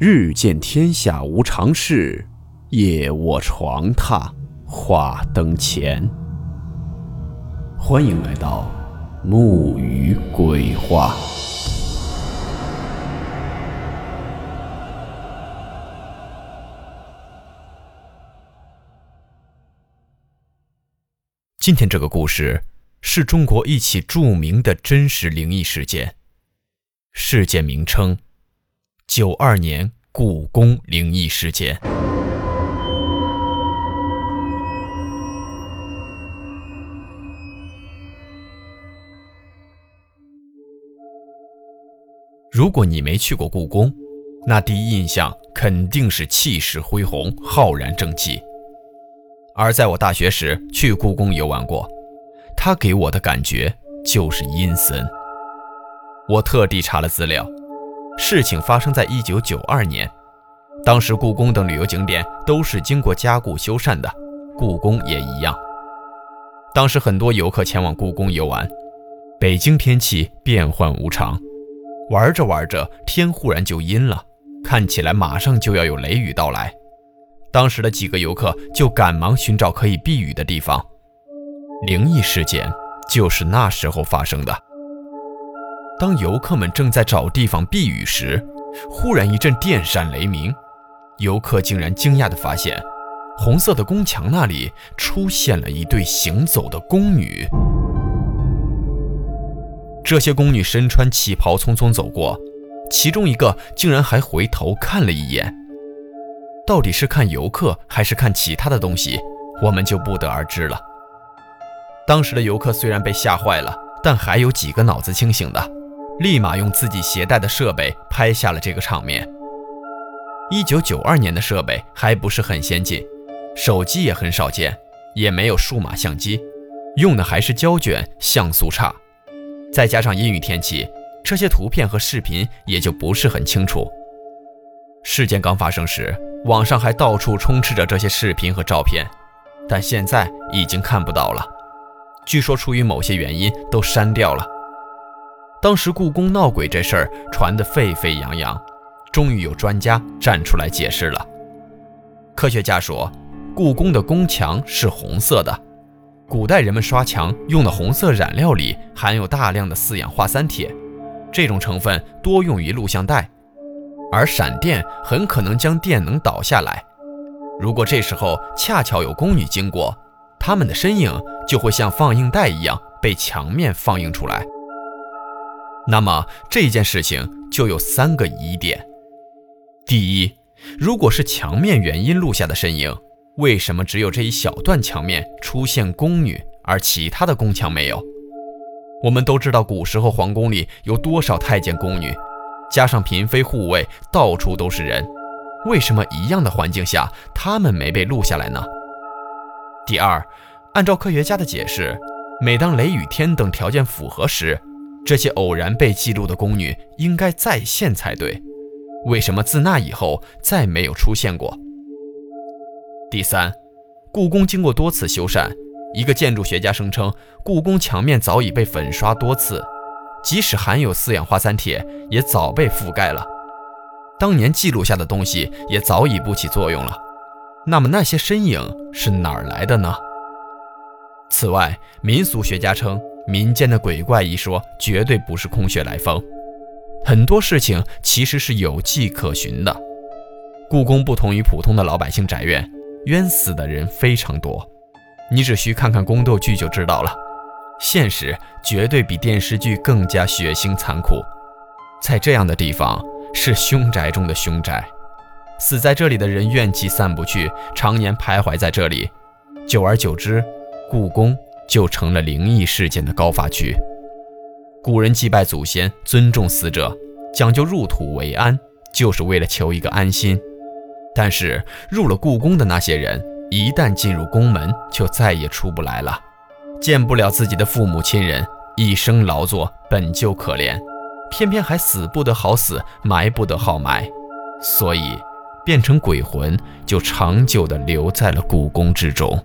日见天下无常事，夜卧床榻话灯前。欢迎来到木鱼鬼话。今天这个故事是中国一起著名的真实灵异事件，事件名称。九二年故宫灵异事件。如果你没去过故宫，那第一印象肯定是气势恢宏、浩然正气。而在我大学时去故宫游玩过，它给我的感觉就是阴森。我特地查了资料。事情发生在一九九二年，当时故宫等旅游景点都是经过加固修缮的，故宫也一样。当时很多游客前往故宫游玩，北京天气变幻无常，玩着玩着天忽然就阴了，看起来马上就要有雷雨到来。当时的几个游客就赶忙寻找可以避雨的地方，灵异事件就是那时候发生的。当游客们正在找地方避雨时，忽然一阵电闪雷鸣，游客竟然惊讶地发现，红色的宫墙那里出现了一对行走的宫女。这些宫女身穿旗袍，匆匆走过，其中一个竟然还回头看了一眼。到底是看游客还是看其他的东西，我们就不得而知了。当时的游客虽然被吓坏了，但还有几个脑子清醒的。立马用自己携带的设备拍下了这个场面。一九九二年的设备还不是很先进，手机也很少见，也没有数码相机，用的还是胶卷，像素差。再加上阴雨天气，这些图片和视频也就不是很清楚。事件刚发生时，网上还到处充斥着这些视频和照片，但现在已经看不到了。据说出于某些原因，都删掉了。当时故宫闹鬼这事儿传得沸沸扬扬，终于有专家站出来解释了。科学家说，故宫的宫墙是红色的，古代人们刷墙用的红色染料里含有大量的四氧化三铁，这种成分多用于录像带，而闪电很可能将电能导下来。如果这时候恰巧有宫女经过，她们的身影就会像放映带一样被墙面放映出来。那么这件事情就有三个疑点：第一，如果是墙面原因录下的身影，为什么只有这一小段墙面出现宫女，而其他的宫墙没有？我们都知道古时候皇宫里有多少太监宫女，加上嫔妃护卫，到处都是人，为什么一样的环境下他们没被录下来呢？第二，按照科学家的解释，每当雷雨天等条件符合时，这些偶然被记录的宫女应该再现才对，为什么自那以后再没有出现过？第三，故宫经过多次修缮，一个建筑学家声称，故宫墙面早已被粉刷多次，即使含有四氧化三铁，也早被覆盖了。当年记录下的东西也早已不起作用了。那么那些身影是哪儿来的呢？此外，民俗学家称。民间的鬼怪一说绝对不是空穴来风，很多事情其实是有迹可循的。故宫不同于普通的老百姓宅院，冤死的人非常多，你只需看看宫斗剧就知道了。现实绝对比电视剧更加血腥残酷。在这样的地方，是凶宅中的凶宅，死在这里的人怨气散不去，常年徘徊在这里，久而久之，故宫。就成了灵异事件的高发区。古人祭拜祖先，尊重死者，讲究入土为安，就是为了求一个安心。但是入了故宫的那些人，一旦进入宫门，就再也出不来了，见不了自己的父母亲人，一生劳作本就可怜，偏偏还死不得好死，埋不得好埋，所以变成鬼魂，就长久地留在了故宫之中。